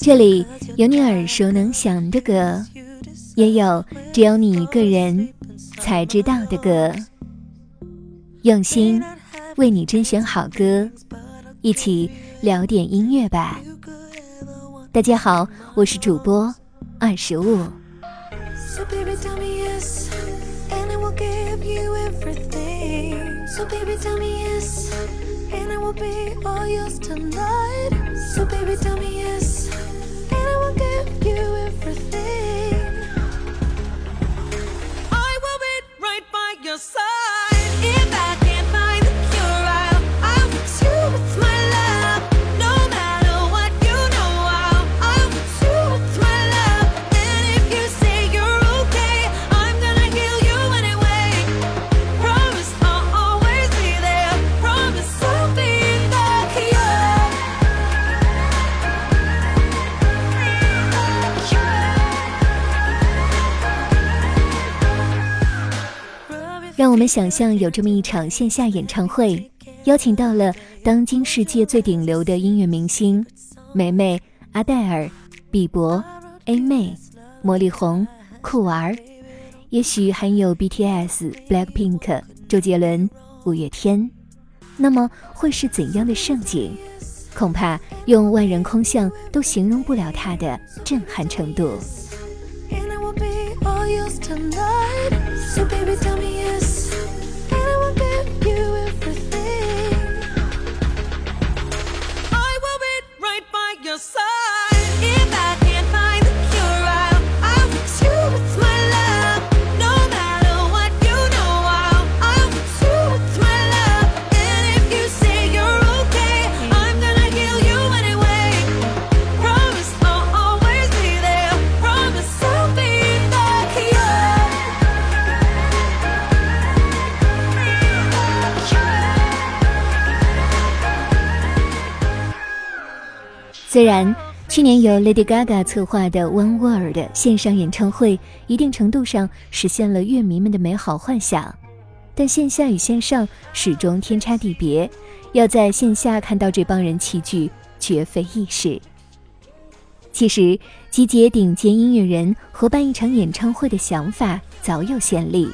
这里有你耳熟能详的歌，也有只有你一个人才知道的歌。用心为你甄选好歌，一起聊点音乐吧。大家好，我是主播二十五。让我们想象有这么一场线下演唱会，邀请到了当今世界最顶流的音乐明星，梅梅、阿黛尔、比伯、A 妹、魔力红、酷儿，也许还有 BTS、Blackpink、周杰伦、五月天。那么会是怎样的盛景？恐怕用万人空巷都形容不了它的震撼程度。虽然去年由 Lady Gaga 策划的 One World 线上演唱会一定程度上实现了乐迷们的美好幻想，但线下与线上始终天差地别。要在线下看到这帮人齐聚，绝非易事。其实，集结顶尖音乐人合办一场演唱会的想法早有先例，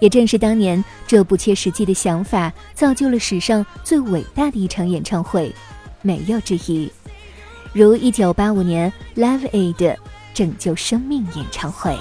也正是当年这不切实际的想法，造就了史上最伟大的一场演唱会，没有之一。如一九八五年 Live Aid 拯救生命演唱会。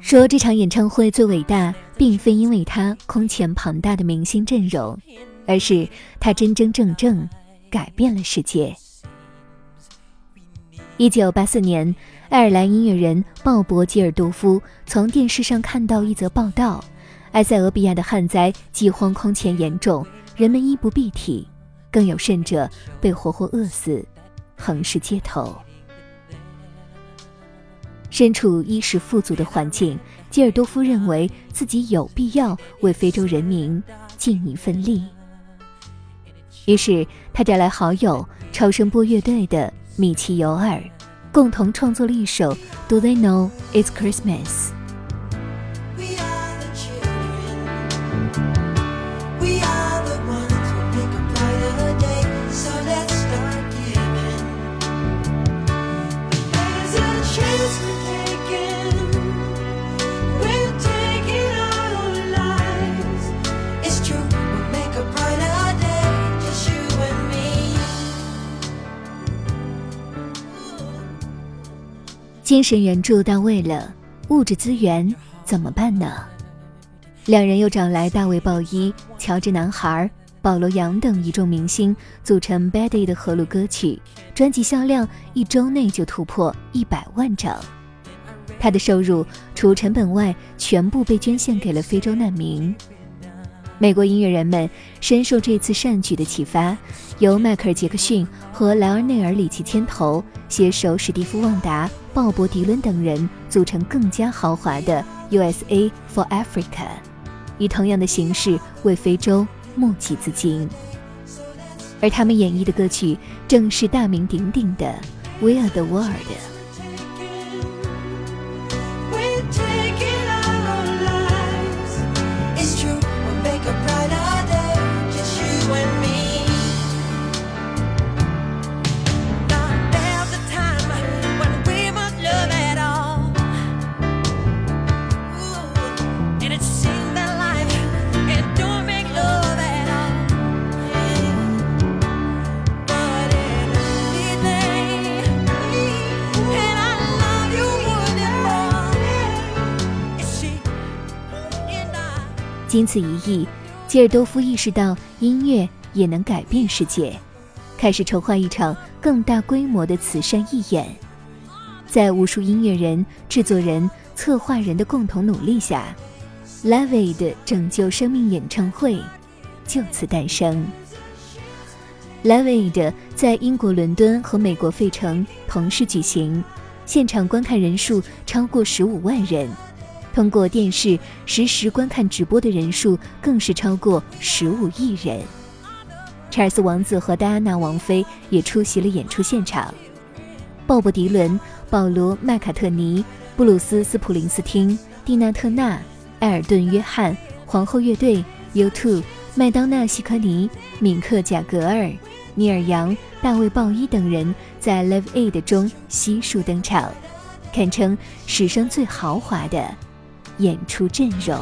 说这场演唱会最伟大，并非因为它空前庞大的明星阵容，而是它真真正正改变了世界。一九八四年，爱尔兰音乐人鲍勃·吉尔多夫从电视上看到一则报道：埃塞俄比亚的旱灾、饥荒空前严重，人们衣不蔽体，更有甚者被活活饿死，横尸街头。身处衣食富足的环境，吉尔多夫认为自己有必要为非洲人民尽一份力。于是，他找来好友超声波乐队的米奇尤尔，共同创作了一首《Do They Know It's Christmas》。精神援助到位了，物质资源怎么办呢？两人又找来大卫·鲍伊、乔治男孩、保罗·杨等一众明星，组成《Baddy》的合录歌曲，专辑销量一周内就突破一百万张。他的收入除成本外，全部被捐献给了非洲难民。美国音乐人们深受这次善举的启发，由迈克尔·杰克逊和莱尔内尔·里奇牵头，携手史蒂夫·旺达、鲍勃·迪伦等人，组成更加豪华的 USA for Africa。以同样的形式为非洲募集资金，而他们演绎的歌曲正是大名鼎鼎的《We Are the World》。经此一役，吉尔多夫意识到音乐也能改变世界，开始筹划一场更大规模的慈善义演。在无数音乐人、制作人、策划人的共同努力下，Live Aid 拯救生命演唱会就此诞生。Live Aid 在英国伦敦和美国费城同时举行，现场观看人数超过十五万人。通过电视实时观看直播的人数更是超过十五亿人。查尔斯王子和戴安娜王妃也出席了演出现场。鲍勃·迪伦、保罗·麦卡特尼、布鲁斯·斯普林斯汀、蒂娜·特纳、埃尔顿·约翰、皇后乐队、U2、麦当娜·希科尼、敏克·贾格尔、尼尔·杨、大卫·鲍伊等人在 Live Aid 中悉数登场，堪称史上最豪华的。演出阵容。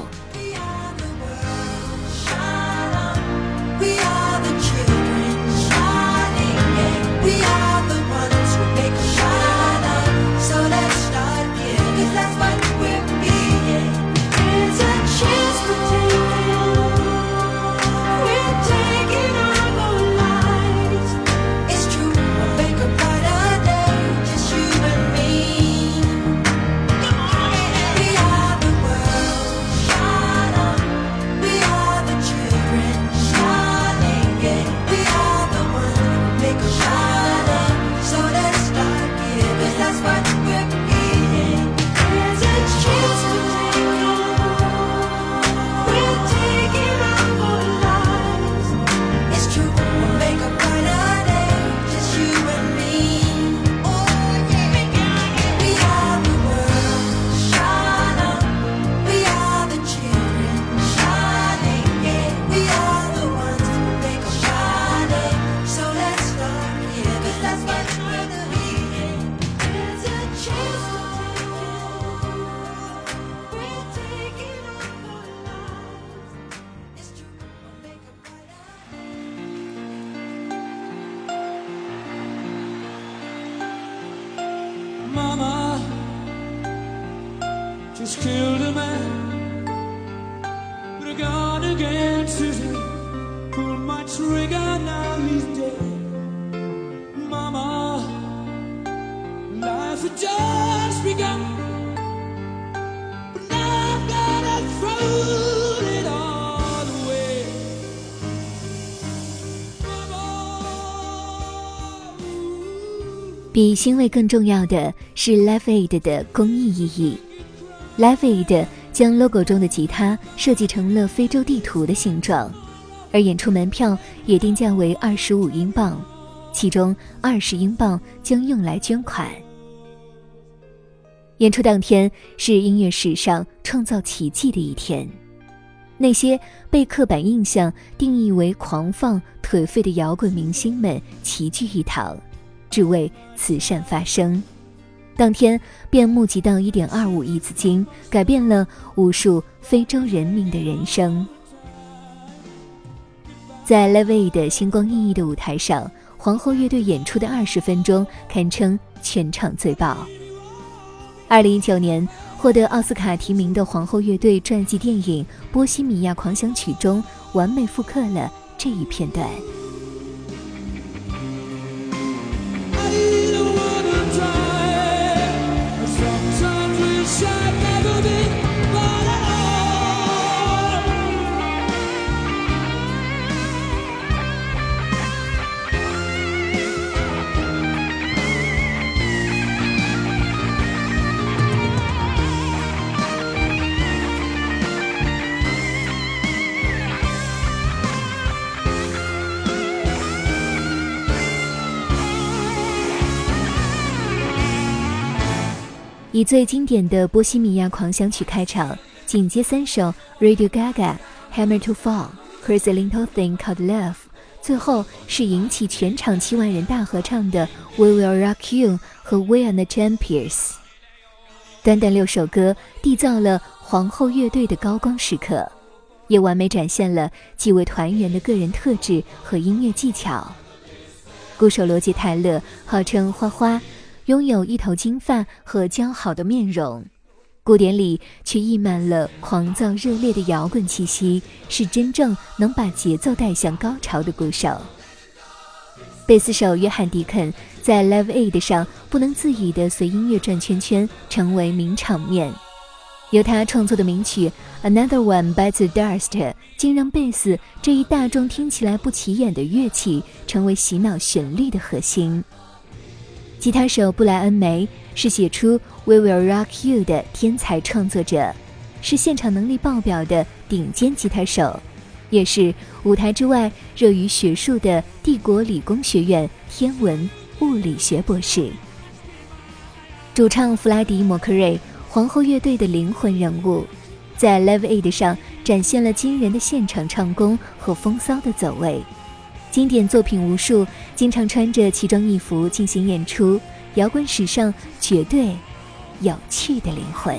比欣慰更重要的是 Live Aid 的公益意义。Live Aid 将 logo 中的吉他设计成了非洲地图的形状，而演出门票也定价为二十五英镑，其中二十英镑将用来捐款。演出当天是音乐史上创造奇迹的一天，那些被刻板印象定义为狂放颓废的摇滚明星们齐聚一堂。只为慈善发声，当天便募集到一点二五亿资金，改变了无数非洲人民的人生。在 l e v y 的星光熠熠的舞台上，皇后乐队演出的二十分钟堪称全场最爆。二零一九年。获得奥斯卡提名的皇后乐队传记电影《波西米亚狂想曲》中，完美复刻了这一片段。以最经典的《波西米亚狂想曲》开场，紧接三首 Radio Gaga、Hammer to Fall、Crazy Little Thing Called Love，最后是引起全场七万人大合唱的 We Will Rock You 和 We Are the Champions。短短六首歌，缔造了皇后乐队的高光时刻，也完美展现了几位团员的个人特质和音乐技巧。鼓手罗杰·泰勒号称“花花”。拥有一头金发和姣好的面容，鼓点里却溢满了狂躁热烈的摇滚气息，是真正能把节奏带向高潮的鼓手。贝斯手约翰·迪肯在 Live Aid 上不能自已地随音乐转圈圈，成为名场面。由他创作的名曲《Another One Bites the Dust》竟让贝斯这一大众听起来不起眼的乐器，成为洗脑旋律的核心。吉他手布莱恩·梅是写出《We Will Rock You》的天才创作者，是现场能力爆表的顶尖吉他手，也是舞台之外热于学术的帝国理工学院天文物理学博士。主唱弗拉迪·摩克瑞，皇后乐队的灵魂人物，在 Live Aid 上展现了惊人的现场唱功和风骚的走位。经典作品无数，经常穿着奇装异服进行演出，摇滚史上绝对有趣的灵魂。